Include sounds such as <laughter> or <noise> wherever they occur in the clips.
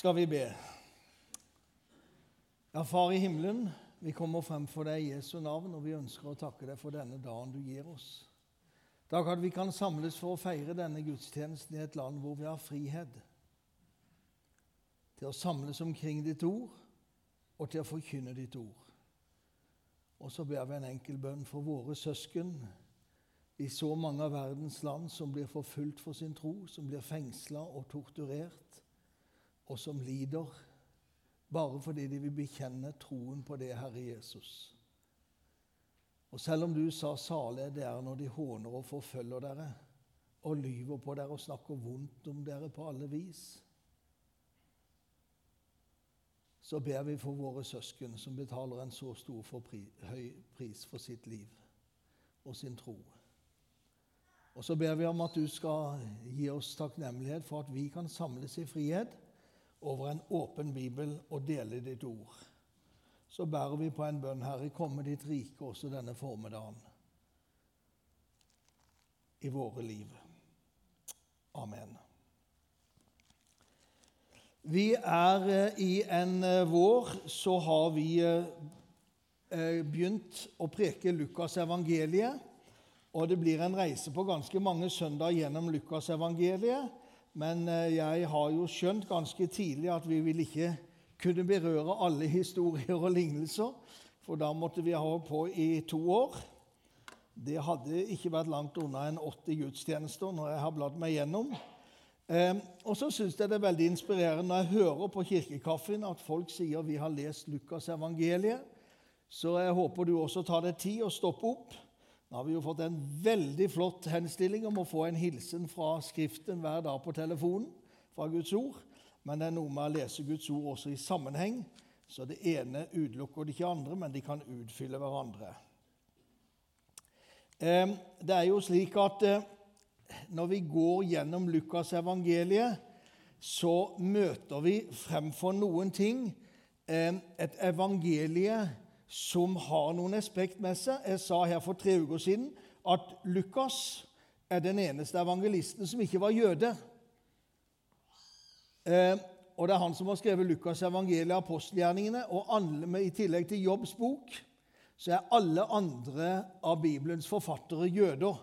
skal vi be. Ja, Far i himmelen, vi kommer frem for deg i Jesu navn, og vi ønsker å takke deg for denne dagen du gir oss. Takk at vi kan samles for å feire denne gudstjenesten i et land hvor vi har frihet til å samles omkring ditt ord og til å forkynne ditt ord. Og så ber vi en enkel bønn for våre søsken i så mange av verdens land som blir forfulgt for sin tro, som blir fengsla og torturert, og som lider bare fordi de vil bekjenne troen på det, Herre Jesus. Og selv om du sa salig er dere når de håner og forfølger dere, og lyver på dere og snakker vondt om dere på alle vis, så ber vi for våre søsken som betaler en så stor pri, høy pris for sitt liv og sin tro. Og så ber vi om at du skal gi oss takknemlighet for at vi kan samles i frihet over en åpen bibel og dele ditt ord. Så bærer vi på en bønn, Herre, komme ditt rike også denne formiddagen i våre liv. Amen. Vi er eh, i en eh, vår så har vi eh, begynt å preke Lukas evangeliet. Og det blir en reise på ganske mange søndager gjennom Lukasevangeliet. Men eh, jeg har jo skjønt ganske tidlig at vi vil ikke kunne berøre alle <laughs> historier og lignelser, for da måtte vi ha på i to år. Det hadde ikke vært langt unna en 80 gudstjenester når jeg har bladd meg gjennom. Eh, og så syns jeg det er veldig inspirerende når jeg hører på kirkekaffen at folk sier vi har lest Lukas evangeliet. Så jeg håper du også tar deg tid og stopper opp nå har vi jo fått en veldig flott henstilling om å få en hilsen fra Skriften hver dag på telefonen fra Guds ord. Men det er noe med å lese Guds ord også i sammenheng. Så det ene utelukker det ikke andre, men de kan utfylle hverandre. Det er jo slik at eh, når vi går gjennom Lukas evangeliet, så møter vi fremfor noen ting et evangelie som har noen aspekt med seg. Jeg sa her for tre uker siden at Lukas er den eneste evangelisten som ikke var jøde. Eh, og Det er han som har skrevet Lukas' evangeliet, apostelgjerningene. Og alle, i tillegg til Jobbs bok så er alle andre av Bibelens forfattere jøder.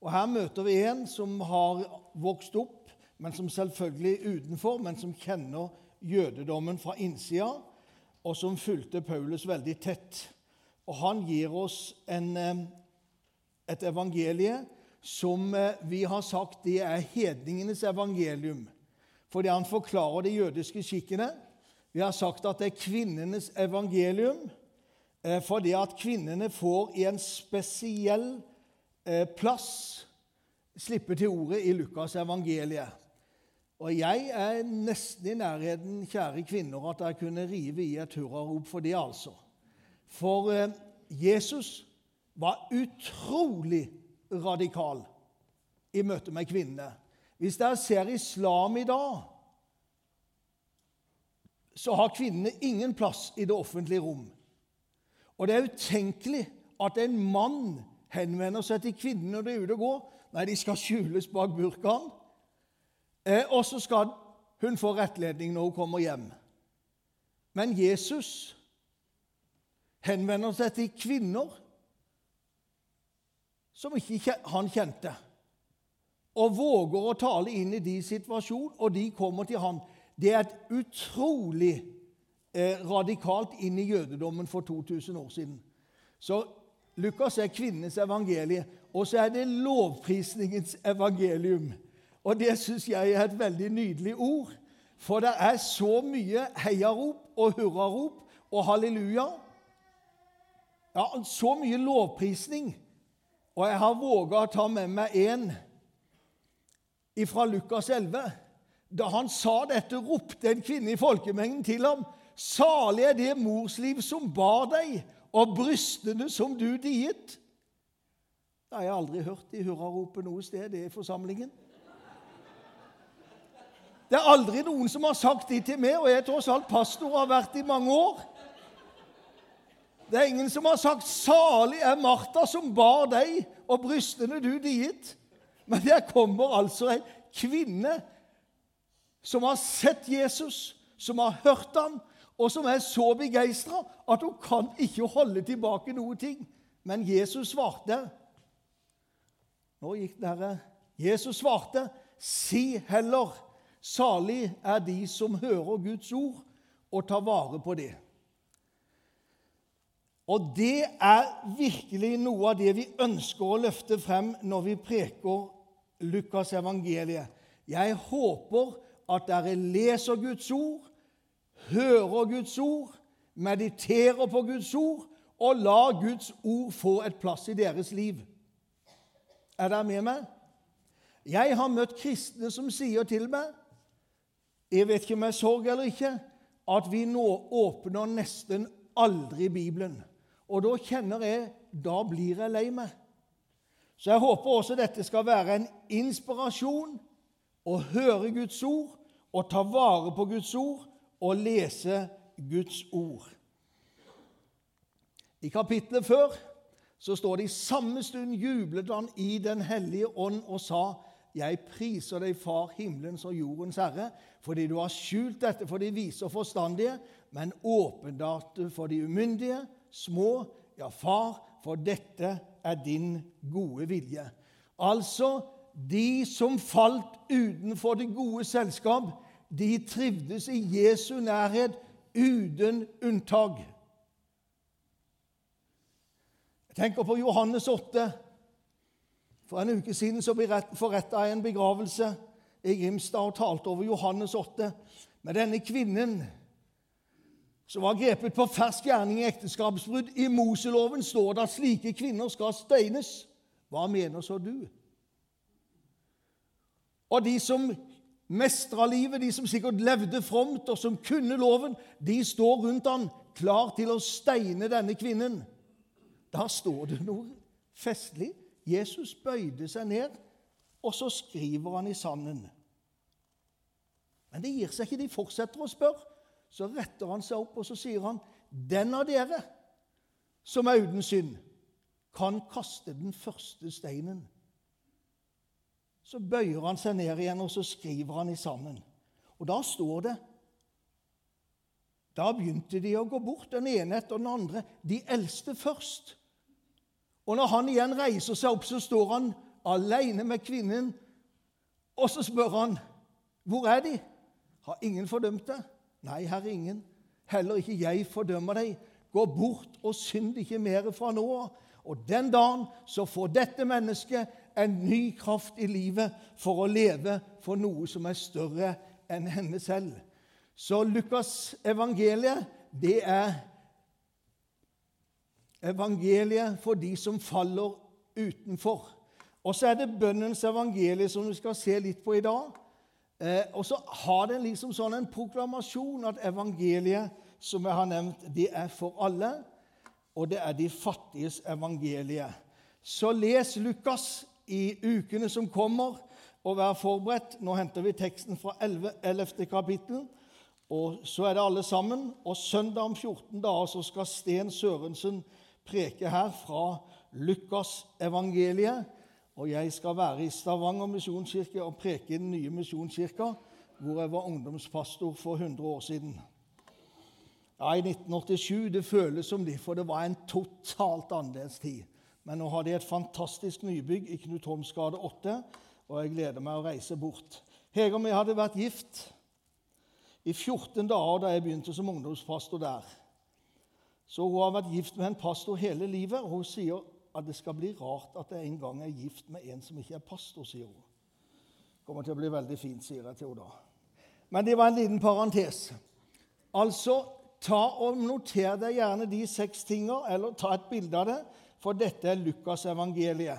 Og Her møter vi en som har vokst opp, men som selvfølgelig utenfor, men som kjenner jødedommen fra innsida og som fulgte Paulus veldig tett. Og Han gir oss en, et evangelie som eh, vi har sagt det er hedningenes evangelium. Fordi han forklarer de jødiske skikkene. Vi har sagt at det er kvinnenes evangelium eh, fordi at kvinnene får i en spesiell eh, plass slippe til ordet i Lukas evangeliet. Og jeg er nesten i nærheten, kjære kvinner, at jeg kunne rive i et hurrarop for det, altså. For eh, Jesus var utrolig radikal i møte med kvinnene. Hvis dere ser islam i dag, så har kvinnene ingen plass i det offentlige rom. Og det er utenkelig at en mann henvender seg til kvinnen når de er ute og går. Nei, de skal skjules bak burkaen. Eh, og så skal hun få rettledning når hun kommer hjem. Men Jesus henvender seg til kvinner som ikke han kjente, og våger å tale inn i de situasjon, og de kommer til han. Det er et utrolig eh, radikalt inn i jødedommen for 2000 år siden. Så Lukas er kvinnenes evangelie, og så er det lovprisningens evangelium. Og det syns jeg er et veldig nydelig ord. For det er så mye heiarop og hurrarop og halleluja. Ja, så mye lovprisning. Og jeg har våga å ta med meg en fra Lukas 11. Da han sa dette, ropte en kvinne i folkemengden til ham. Salig er det morsliv som bar deg, og brystene som du diet. Det har jeg aldri hørt i hurraropet noe sted i forsamlingen. Det er aldri noen som har sagt det til meg, og jeg er tross alt pastor og har vært i mange år. Det er ingen som har sagt 'Salig er Martha som bar deg, og brystene du diet'. Men der kommer altså ei kvinne som har sett Jesus, som har hørt ham, og som er så begeistra at hun kan ikke holde tilbake noe ting. Men Jesus svarte Nå gikk det herre. Jesus svarte, si heller, salig er de som hører Guds ord og tar vare på det. Og det er virkelig noe av det vi ønsker å løfte frem når vi preker Lukas evangeliet. Jeg håper at dere leser Guds ord, hører Guds ord, mediterer på Guds ord og lar Guds ord få et plass i deres liv. Er dere med meg? Jeg har møtt kristne som sier til meg Jeg vet ikke om jeg sorg eller ikke, at vi nå åpner nesten aldri Bibelen. Og da kjenner jeg Da blir jeg lei meg. Så jeg håper også dette skal være en inspirasjon å høre Guds ord og ta vare på Guds ord og lese Guds ord. I kapittelet før så står det i samme stund jublet han i Den hellige ånd og sa:" Jeg priser deg, Far, himmelens og jordens Herre, fordi du har skjult dette for de vise og forstandige, men åpenbart for de umyndige små. Ja, far, for dette er din gode vilje. Altså, de som falt utenfor det gode selskap, de trivdes i Jesu nærhet uten unntak. Jeg tenker på Johannes 8. For en uke siden så forretta jeg en begravelse i Grimstad og talte over Johannes 8 med denne kvinnen som var grepet på fersk gjerning i ekteskapsbrudd. I Moseloven står det at slike kvinner skal steines. Hva mener så du? Og de som mestra livet, de som sikkert levde fromt, og som kunne loven, de står rundt han, klar til å steine denne kvinnen. Da står det noe festlig. Jesus bøyde seg ned, og så skriver han i sanden. Men det gir seg ikke. De fortsetter å spørre. Så retter han seg opp og så sier han, 'Den av dere som er uten synd, kan kaste den første steinen.' Så bøyer han seg ned igjen, og så skriver han i sanden. Og da står det Da begynte de å gå bort, den ene etter den andre. De eldste først. Og når han igjen reiser seg opp, så står han alene med kvinnen. Og så spør han, 'Hvor er de?' Har ingen fordømt det? Nei, Herre, ingen. Heller ikke jeg fordømmer deg. Gå bort og synd ikke mer fra nå av. Og den dagen så får dette mennesket en ny kraft i livet for å leve for noe som er større enn henne selv. Så Lukas evangeliet, det er evangeliet for de som faller utenfor. Og så er det bønnens evangelie som vi skal se litt på i dag. Eh, og så har den liksom sånn en proklamasjon at evangeliet, som jeg har nevnt, det er for alle, og det er de fattiges evangelie. Så les Lukas i ukene som kommer, og vær forberedt. Nå henter vi teksten fra 11. 11. kapittel, og så er det alle sammen. Og søndag om 14 dager så skal Sten Sørensen preke her fra Lukas evangeliet. Og jeg skal være i Stavanger misjonskirke og preke i den nye misjonskirka, hvor jeg var ungdomspastor for 100 år siden. Ja, I 1987 det føles som det, for det var en totalt annerledes tid. Men nå har de et fantastisk nybygg i Knut Holms gate 8, og jeg gleder meg å reise bort. Hege og jeg hadde vært gift i 14 dager da jeg begynte som ungdomspastor der. Så hun har vært gift med en pastor hele livet, og hun sier at det skal bli rart at jeg en gang er gift med en som ikke er pastor, sier hun. kommer til å bli veldig fint, sier jeg til henne da. Men det var en liten parentes. Altså, ta og noter deg gjerne de seks tingene, eller ta et bilde av det, for dette er Lukas evangeliet.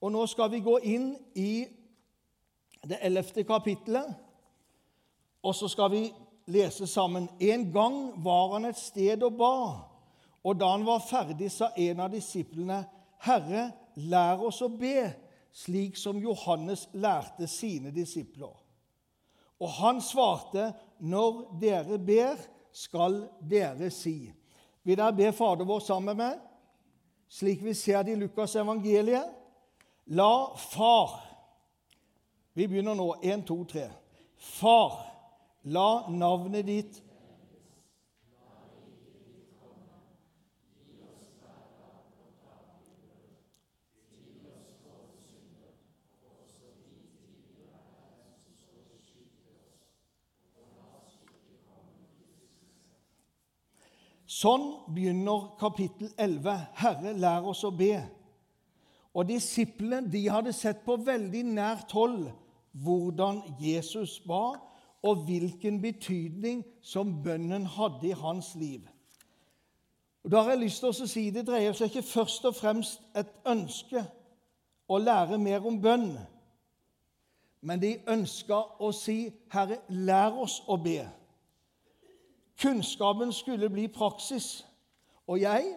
Og nå skal vi gå inn i det ellevte kapittelet, og så skal vi lese sammen. En gang var han et sted og ba. Og da han var ferdig, sa en av disiplene, 'Herre, lær oss å be, slik som Johannes lærte sine disipler.' Og han svarte, 'Når dere ber, skal dere si.' Vil dere be Fader vår sammen med slik vi ser det i Lukas evangeliet? La Far Vi begynner nå. Én, to, tre. Far, La navnet ditt Sånn begynner kapittel 11. Herre, lær oss å be. Og Disiplene de hadde sett på veldig nært hold hvordan Jesus ba, og hvilken betydning som bønnen hadde i hans liv. Og Da har jeg lyst til å si Det dreier seg ikke først og fremst et ønske å lære mer om bønn, men de ønska å si, 'Herre, lær oss å be'. Kunnskapen skulle bli praksis. Og jeg,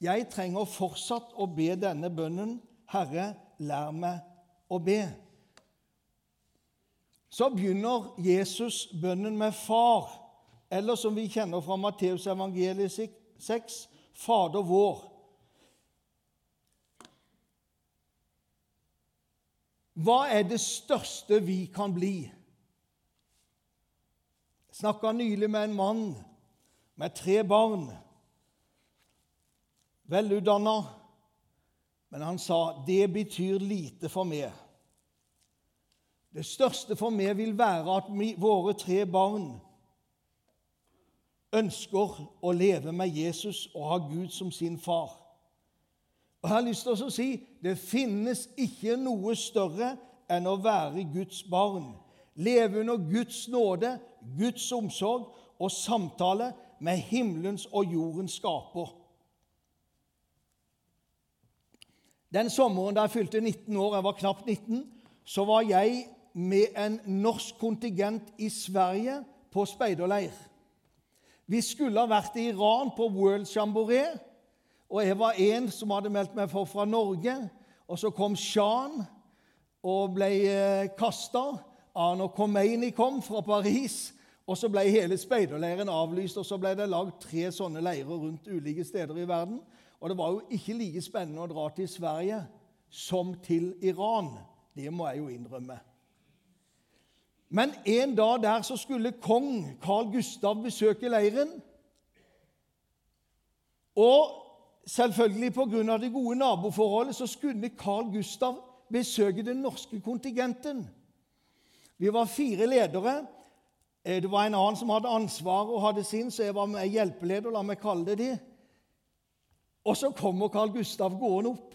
jeg trenger fortsatt å be denne bønnen. Herre, lær meg å be. Så begynner Jesus bønnen med Far, eller som vi kjenner fra Matteus evangeliet 6, Fader vår. Hva er det største vi kan bli? Jeg snakka nylig med en mann med tre barn. Velutdanna. Men han sa det betyr lite for meg. Det største for meg vil være at vi, våre tre barn ønsker å leve med Jesus og ha Gud som sin far. Og Jeg har lyst til å si det finnes ikke noe større enn å være Guds barn. Leve under Guds nåde, Guds omsorg og samtale med himmelens og jordens skaper. Den sommeren da jeg fylte 19 år, jeg var knapt 19, så var jeg med en norsk kontingent i Sverige på speiderleir. Vi skulle ha vært i Iran på World Jamboree, og jeg var en som hadde meldt meg for fra Norge. Og så kom Shan og ble eh, kasta. Arno Khomeini kom fra Paris, og så ble hele speiderleiren avlyst. og Så ble det lagd tre sånne leirer rundt ulike steder i verden. Og det var jo ikke like spennende å dra til Sverige som til Iran. Det må jeg jo innrømme. Men en dag der så skulle kong Carl Gustav besøke leiren. Og selvfølgelig pga. det gode naboforholdet så skulle Carl Gustav besøke den norske kontingenten. Vi var fire ledere. Eh, det var en annen som hadde ansvaret og hadde sin, så jeg var med hjelpeleder. la meg kalle det det. Og så kommer Carl Gustav gående opp.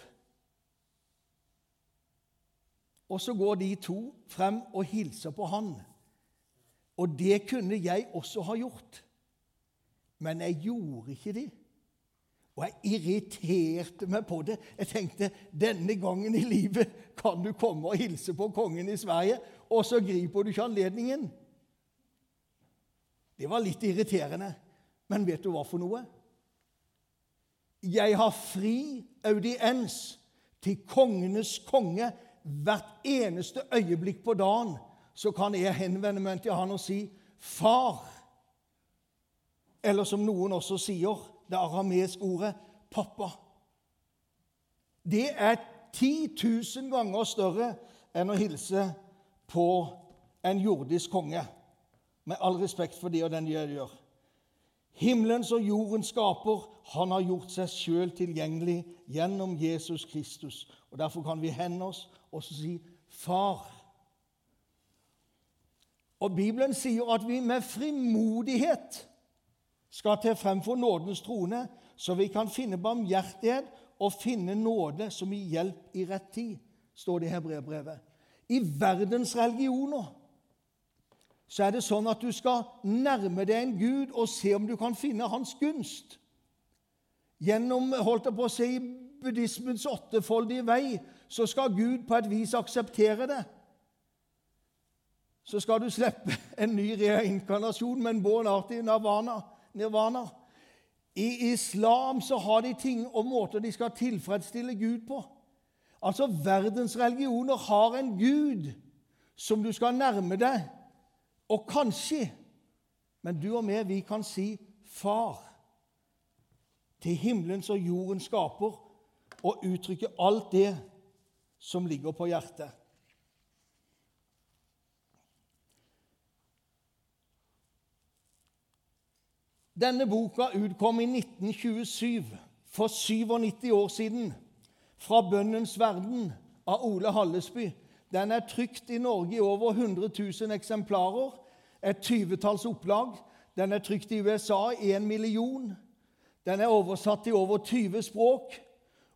Og så går de to frem og hilser på han. Og det kunne jeg også ha gjort, men jeg gjorde ikke det. Og jeg irriterte meg på det. Jeg tenkte denne gangen i livet kan du komme og hilse på kongen i Sverige, og så griper du ikke anledningen. Det var litt irriterende. Men vet du hva for noe? Jeg har fri audiens til kongenes konge hvert eneste øyeblikk på dagen. Så kan jeg henvende meg til han og si 'far'. Eller som noen også sier, det arameske ordet 'pappa'. Det er 10 000 ganger større enn å hilse på en jordisk konge. Med all respekt for det og den jeg gjør. Himmelens og jordens skaper, han har gjort seg sjøl tilgjengelig gjennom Jesus Kristus. Og Derfor kan vi hende oss og så si 'Far'. Og Bibelen sier at vi med frimodighet skal til fremfor nådens trone, så vi kan finne barmhjertighet og finne nåde som gir hjelp i rett tid, står det i Hebreerbrevet. I verdens religioner så er det sånn at du skal nærme deg en Gud og se om du kan finne hans gunst. Gjennom holdt jeg på å si, buddhismens åttefoldige vei så skal Gud på et vis akseptere det. Så skal du slippe <laughs> en ny reinkarnasjon med en born artig nirvana. nirvana. I islam så har de ting og måter de skal tilfredsstille Gud på. Altså, verdens religioner har en Gud som du skal nærme deg. Og kanskje, men du og meg, vi kan si Far til himmelens og jordens skaper og uttrykke alt det som ligger på hjertet. Denne boka utkom i 1927, for 97 år siden. Fra bønnens verden av Ole Hallesby. Den er trykt i Norge i over 100 000 eksemplarer. Et tyvetalls opplag. Den er trykt i USA i en million. Den er oversatt til over 20 språk.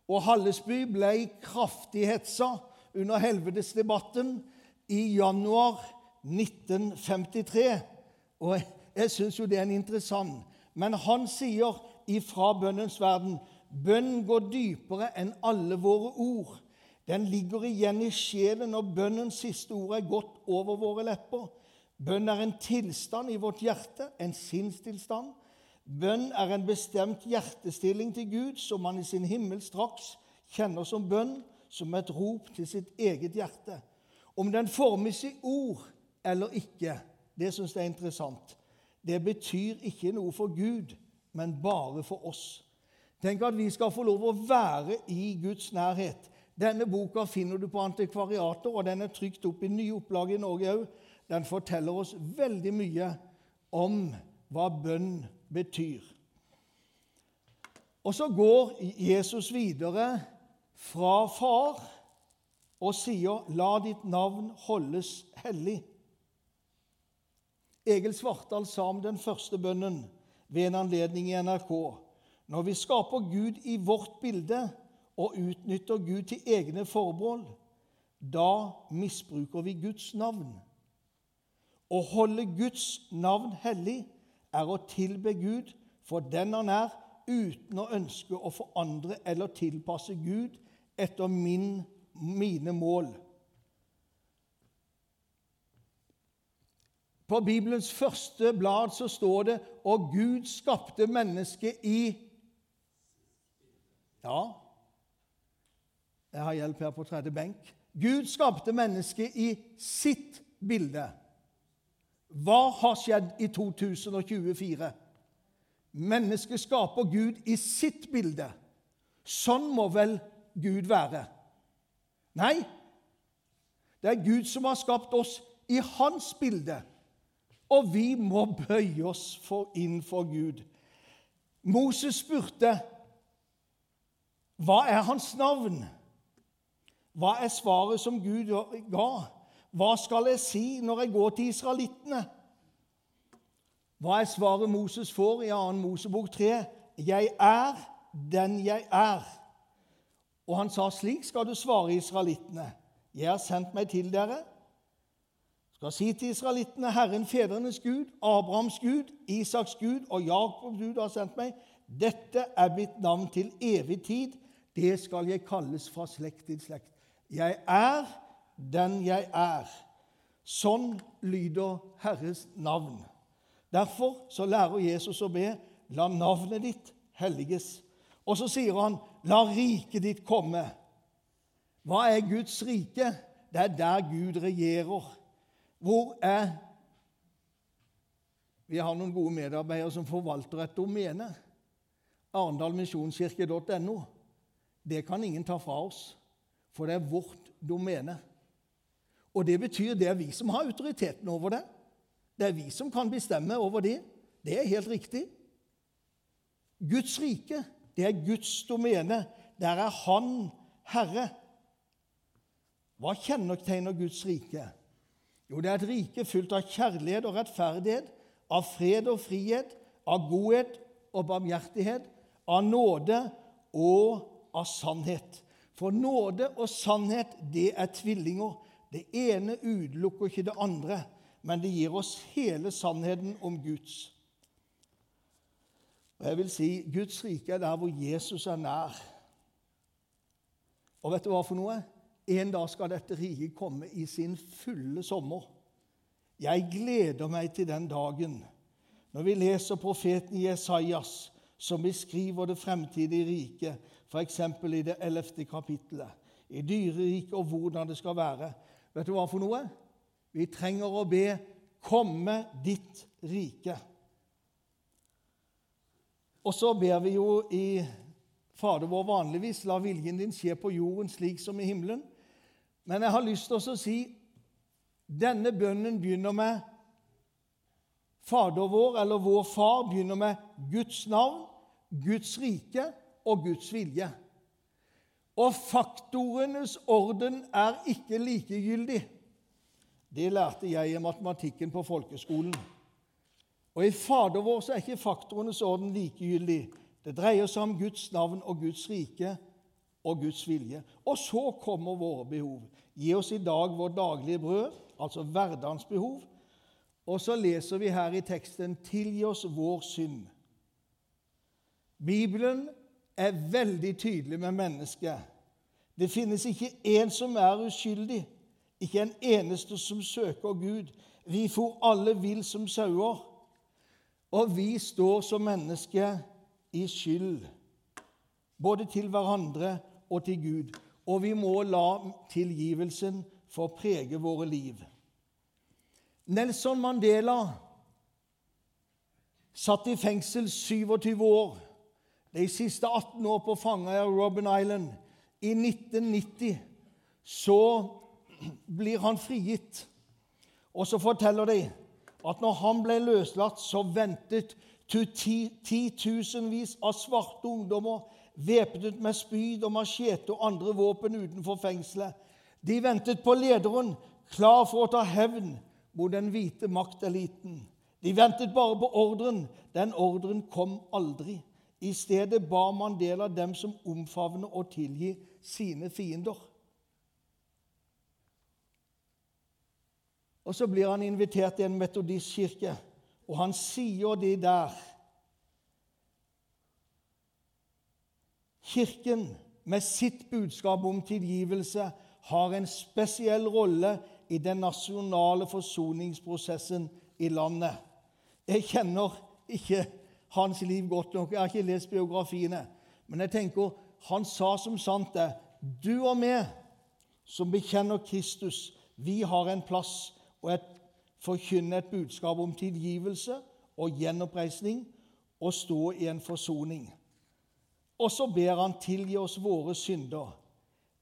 Og Hallesby ble kraftig hetsa under helvetesdebatten i januar 1953. Og jeg syns jo det er en interessant Men han sier ifra bønnens verden Bønn går dypere enn alle våre ord. Den ligger igjen i sjelen når bønnens siste ord er gått over våre lepper. Bønn er en tilstand i vårt hjerte, en sinnstilstand. Bønn er en bestemt hjertestilling til Gud som man i sin himmel straks kjenner som bønn, som et rop til sitt eget hjerte. Om den formes i ord eller ikke, det syns jeg er interessant. Det betyr ikke noe for Gud, men bare for oss. Tenk at vi skal få lov å være i Guds nærhet. Denne boka finner du på antikvariater, og den er trykt opp i nye opplag i Norge òg. Den forteller oss veldig mye om hva bønn betyr. Og så går Jesus videre fra far og sier, 'La ditt navn holdes hellig'. Egil Svartdal sa om den første bønnen ved en anledning i NRK. Når vi skaper Gud i vårt bilde og utnytter Gud til egne formål, da misbruker vi Guds navn. Å holde Guds navn hellig er å tilbe Gud for den han er, uten å ønske å forandre eller tilpasse Gud etter min, mine mål. På Bibelens første blad så står det 'Og Gud skapte mennesket i' Ja, jeg har hjelp her på tredje benk. Gud skapte mennesket i sitt bilde. Hva har skjedd i 2024? Mennesket skaper Gud i sitt bilde. Sånn må vel Gud være? Nei, det er Gud som har skapt oss i hans bilde. Og vi må bøye oss for inn for Gud. Moses spurte hva er hans navn? Hva er svaret som Gud ga? Hva skal jeg si når jeg går til israelittene? Hva er svaret Moses får i 2. Mosebok 3? Jeg er den jeg er. Og han sa, slik skal du svare israelittene. Jeg har sendt meg til dere. Skal si til israelittene, Herren fedrenes Gud, Abrahams Gud, Isaks Gud og Jakobs Gud har sendt meg. Dette er mitt navn til evig tid. Det skal jeg kalles fra slekt til slekt. Jeg er den jeg er. Sånn lyder Herres navn. Derfor så lærer Jesus å be la navnet ditt helliges. Og så sier han la riket ditt komme. Hva er Guds rike? Det er der Gud regjerer. Hvor er Vi har noen gode medarbeidere som forvalter et domene. arendalmisjonskirke.no. Det kan ingen ta fra oss, for det er vårt domene. Og det betyr det er vi som har autoriteten over det. Det er vi som kan bestemme over det. Det er helt riktig. Guds rike, det er Guds domene. Der er Han herre. Hva kjennetegner Guds rike? Jo, det er et rike fullt av kjærlighet og rettferdighet, av fred og frihet, av godhet og barmhjertighet, av nåde og av sannhet. For nåde og sannhet, det er tvillinger. Det ene utelukker ikke det andre, men det gir oss hele sannheten om Guds. Og jeg vil si Guds rike er der hvor Jesus er nær. Og vet du hva for noe? En dag skal dette riket komme i sin fulle sommer. Jeg gleder meg til den dagen når vi leser profeten Jesajas, som beskriver det fremtidige riket, f.eks. i det ellevte kapittelet, i dyreriket og hvordan det skal være. Vet du hva for noe? Vi trenger å be 'Komme ditt rike'. Og så ber vi jo i Fader vår vanligvis 'La viljen din skje på jorden slik som i himmelen'. Men jeg har lyst til å si denne bønnen begynner med Fader vår eller vår Far begynner med Guds navn, Guds rike og Guds vilje. Og faktorenes orden er ikke likegyldig. Det lærte jeg i matematikken på folkeskolen. Og I Fader vår så er ikke faktorenes orden likegyldig. Det dreier seg om Guds navn og Guds rike og Guds vilje. Og så kommer våre behov. Gi oss i dag vår daglige brød, altså hverdagens behov. Og så leser vi her i teksten 'Tilgi oss vår synd'. Bibelen er veldig tydelig med mennesket. Det finnes ikke én som er uskyldig, ikke en eneste som søker Gud. Vi for alle vill som sauer, og vi står som mennesker i skyld, både til hverandre og til Gud. Og vi må la tilgivelsen få prege våre liv. Nelson Mandela satt i fengsel 27 år de siste 18 år på Fangøya Robben Island. I 1990 så blir han frigitt. Og så forteller de at når han ble løslatt, så ventet titusenvis av svarte ungdommer væpnet med spyd og machete og andre våpen utenfor fengselet. De ventet på lederen, klar for å ta hevn mot den hvite makteliten. De ventet bare på ordren. Den ordren kom aldri. I stedet ba Mandela dem som omfavner og tilgir sine fiender. Og Så blir han invitert til en metodistkirke, og han sier det der. Kirken med sitt budskap om tilgivelse har en spesiell rolle i den nasjonale forsoningsprosessen i landet. Jeg kjenner ikke hans liv godt nok. Jeg har ikke lest biografiene. Men jeg tenker han sa som sant det. Du og vi som bekjenner Kristus, vi har en plass og et, forkynne et budskap om tilgivelse og gjenoppreisning og stå i en forsoning. Og så ber han tilgi oss våre synder.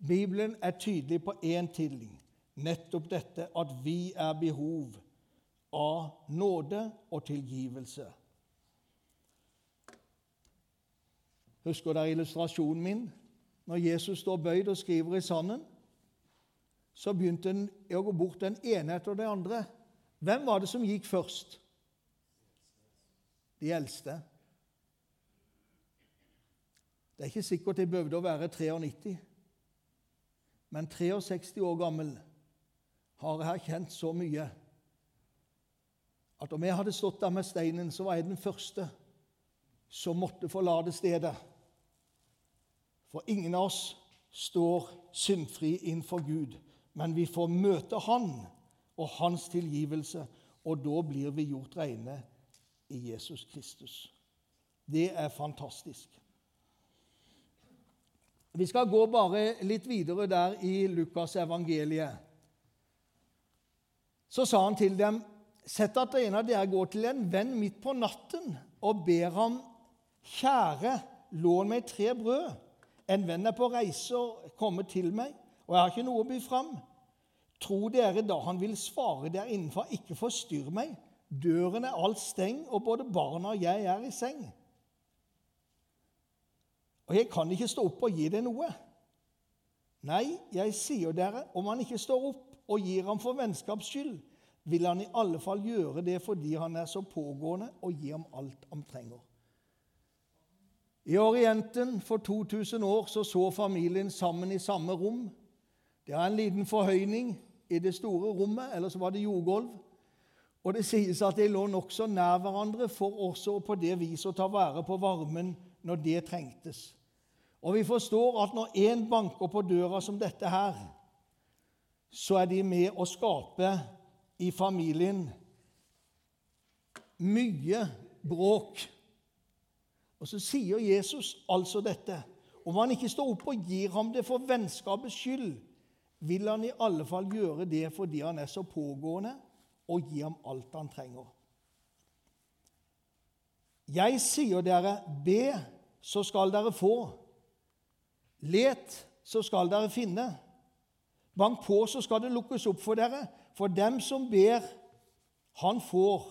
Bibelen er tydelig på én ting, nettopp dette at vi er behov av nåde og tilgivelse. Husker dere illustrasjonen min? Når Jesus står bøyd og skriver i sanden, så begynte han å gå bort den ene etter den andre. Hvem var det som gikk først? De eldste. Det er ikke sikkert de behøvde å være 93, men 63 år gammel har jeg erkjent så mye at om jeg hadde stått der med steinen, så var jeg den første som måtte forlate stedet. For ingen av oss står syndfri innenfor Gud, men vi får møte Han og Hans tilgivelse, og da blir vi gjort rene i Jesus Kristus. Det er fantastisk. Vi skal gå bare litt videre der i Lukas evangeliet. Så sa han til dem, sett at en av dere går til en venn midt på natten og ber ham, kjære, lån meg tre brød en venn er på reise og kommer til meg, og jeg har ikke noe å by fram. Tror dere da han vil svare der innenfor, ikke forstyrr meg? Døren er alt steng, og både barna og jeg er i seng. Og jeg kan ikke stå opp og gi deg noe. Nei, jeg sier dere, om han ikke står opp og gir ham for vennskaps skyld, vil han i alle fall gjøre det fordi han er så pågående, og gi ham alt han trenger. I Orienten for 2000 år så, så familien sammen i samme rom. Det er en liten forhøyning i det store rommet, eller så var det jordgulv. Og det sies at de lå nokså nær hverandre for også på det vis å ta vare på varmen når det trengtes. Og vi forstår at når én banker på døra som dette her, så er de med å skape i familien mye bråk og Så sier Jesus altså dette. Om han ikke står opp og gir ham det for vennskapets skyld, vil han i alle fall gjøre det fordi han er så pågående, og gi ham alt han trenger. Jeg sier dere, be, så skal dere få. Let, så skal dere finne. Bank på, så skal det lukkes opp for dere. For dem som ber, han får,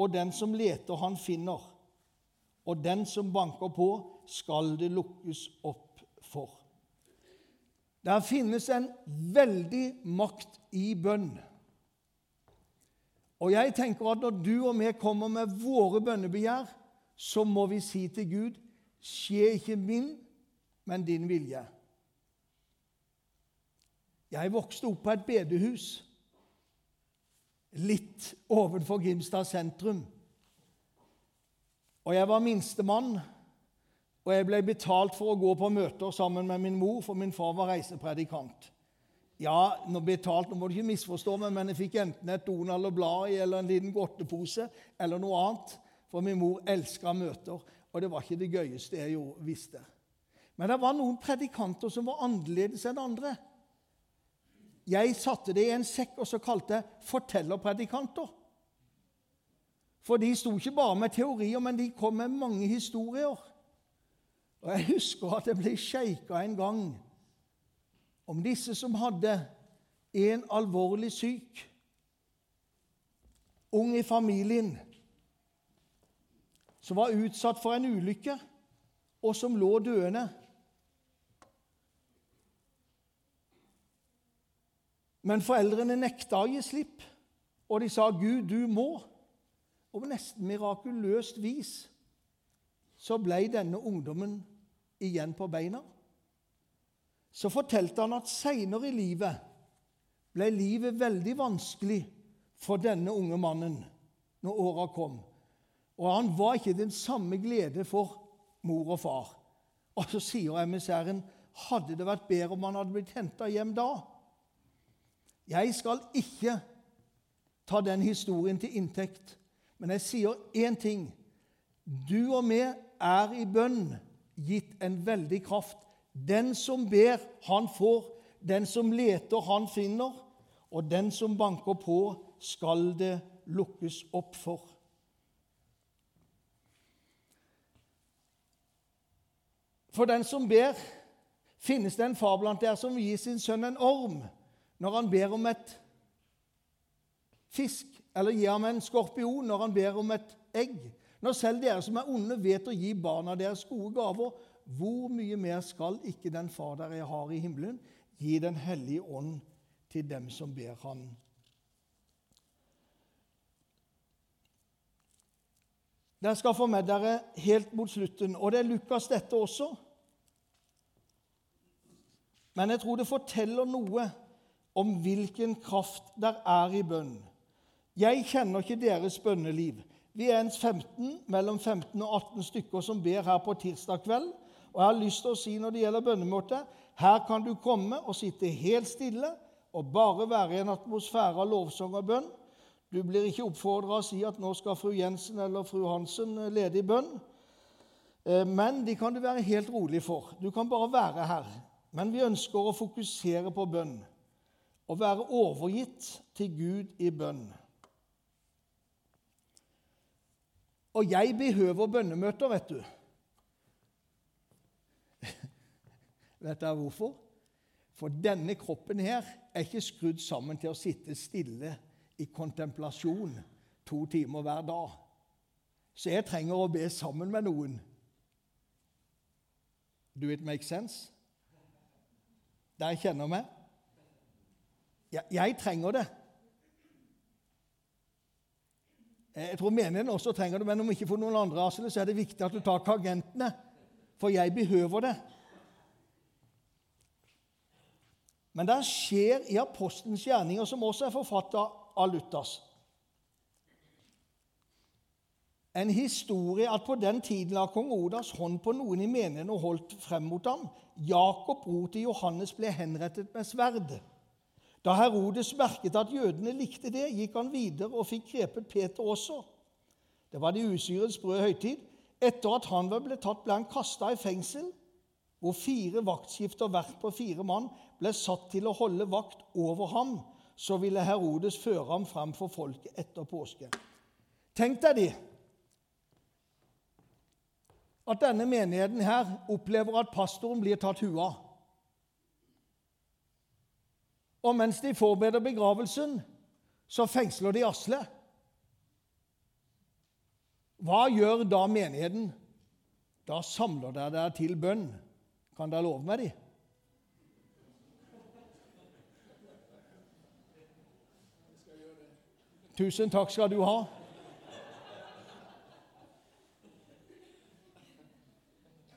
og den som leter, han finner. Og den som banker på, skal det lukkes opp for. Der finnes en veldig makt i bønn. Og jeg tenker at når du og vi kommer med våre bønnebegjær, så må vi si til Gud Skje ikke min, men din vilje. Jeg vokste opp på et bedehus litt ovenfor Grimstad sentrum. Og jeg var minstemann, og jeg ble betalt for å gå på møter sammen med min mor, for min far var reisepredikant. Ja, nå betalt, nå må du ikke misforstå meg, men jeg fikk enten et Donald-blad i eller en liten godtepose eller noe annet, for min mor elska møter, og det var ikke det gøyeste jeg jo visste. Men det var noen predikanter som var annerledes enn andre. Jeg satte det i en sekk og så kalte jeg 'fortellerpredikanter'. For de sto ikke bare med teorier, men de kom med mange historier. Og Jeg husker at jeg ble sjeika en gang om disse som hadde en alvorlig syk, ung i familien, som var utsatt for en ulykke, og som lå døende. Men foreldrene nekta å gi slipp, og de sa 'Gud, du må'. Og nesten mirakuløst vis så ble denne ungdommen igjen på beina. Så fortalte han at seinere i livet ble livet veldig vanskelig for denne unge mannen når åra kom. Og han var ikke den samme glede for mor og far. Og så sier emissæren hadde det vært bedre om han hadde blitt henta hjem da. Jeg skal ikke ta den historien til inntekt, men jeg sier én ting. Du og vi er i bønn gitt en veldig kraft. Den som ber, han får. Den som leter, han finner. Og den som banker på, skal det lukkes opp for. For den som ber, finnes det en far blant dere som gir sin sønn en orm når han ber om et fisk, eller gi ham en skorpion når han ber om et egg. Når selv dere som er onde, vet å gi barna deres gode gaver, hvor mye mer skal ikke den Far dere har i himmelen, gi Den hellige ånd til dem som ber Han? Dere skal få med dere helt mot slutten, og det er Lukas dette også. Men jeg tror det forteller noe om hvilken kraft der er i bønn. Jeg kjenner ikke deres bønneliv. Vi er en 15, mellom 15 og 18 stykker som ber her på tirsdag kveld. Og jeg har lyst til å si når det gjelder bønnemøte, her kan du komme og sitte helt stille og bare være i en atmosfære av lovsang og bønn. Du blir ikke oppfordra å si at nå skal fru Jensen eller fru Hansen lede i bønn. Eh, men de kan du være helt rolig for. Du kan bare være her. Men vi ønsker å fokusere på bønn å være overgitt til Gud i bønn. Og jeg behøver bønnemøter, vet du. <laughs> vet dere hvorfor? For denne kroppen her er ikke skrudd sammen til å sitte stille i kontemplasjon to timer hver dag. Så jeg trenger å be sammen med noen. Do it make sense? Der kjenner meg? Jeg, jeg trenger det. Jeg tror menigheten også trenger det, men om ikke for noen andre, Asle, så er det viktig at du tar tangentene, for jeg behøver det. Men det skjer i apostelens gjerninger, som også er forfatta av Luthers, en historie at på den tiden la kong Odas hånd på noen i menigheten og holdt frem mot ham. Jakob, bror til Johannes, ble henrettet med sverd. Da Herodes merket at jødene likte det, gikk han videre og fikk grepet Peter også. Det var de usyrets brød høytid. Etter at han blitt tatt, ble han kasta i fengsel, hvor fire vaktskifter hvert på fire mann ble satt til å holde vakt over ham. Så ville Herodes føre ham fram for folket etter påske. Tenk deg de, at denne menigheten her opplever at pastoren blir tatt huet av. Og mens de forbereder begravelsen, så fengsler de Asle. Hva gjør da menigheten? Da samler dere dere til bønn. Kan dere love meg det? Tusen takk skal du ha.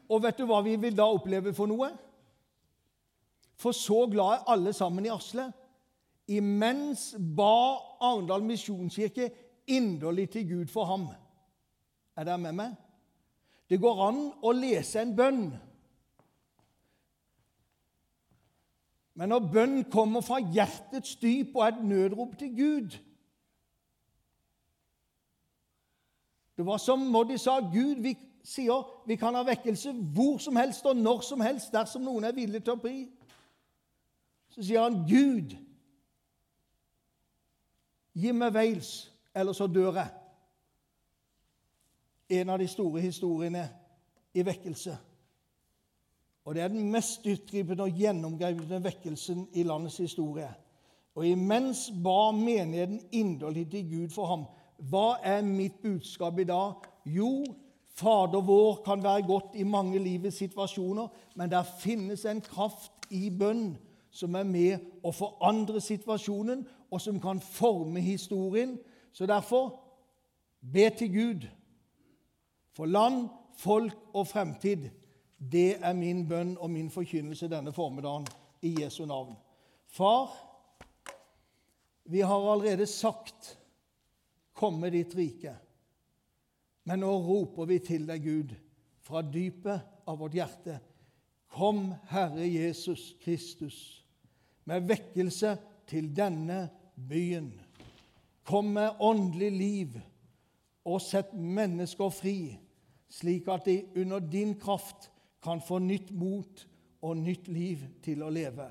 Og vet du hva vi vil da oppleve for noe? For så glad er alle sammen i Asle. Imens ba Arendal misjonskirke inderlig til Gud for ham. Er dere med meg? Det går an å lese en bønn. Men når bønn kommer fra hjertets dyp og er et nødrop til Gud Det var som Moddi sa Gud vi sier vi kan ha vekkelse hvor som helst og når som helst dersom noen er villig til å bli. Så sier han, 'Gud, gi meg Wales, eller så dør jeg.' En av de store historiene i vekkelse. Og Det er den mest utgripende og gjennomgripende vekkelsen i landets historie. Og imens ba menigheten inderlig til Gud for ham. Hva er mitt budskap i dag? Jo, Fader vår kan være godt i mange livets situasjoner, men der finnes en kraft i bønn som er med å forandre situasjonen, og som kan forme historien. Så derfor be til Gud for land, folk og fremtid. Det er min bønn og min forkynnelse denne formiddagen i Jesu navn. Far, vi har allerede sagt 'Komme ditt rike'. Men nå roper vi til deg, Gud, fra dypet av vårt hjerte. Kom, Herre Jesus Kristus, med vekkelse til denne byen. Kom med åndelig liv og sett mennesker fri, slik at de under din kraft kan få nytt mot og nytt liv til å leve.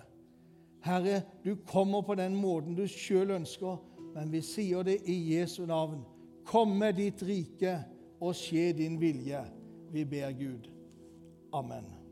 Herre, du kommer på den måten du sjøl ønsker, men vi sier det i Jesu navn. Kom med ditt rike og skje din vilje. Vi ber Gud. Amen.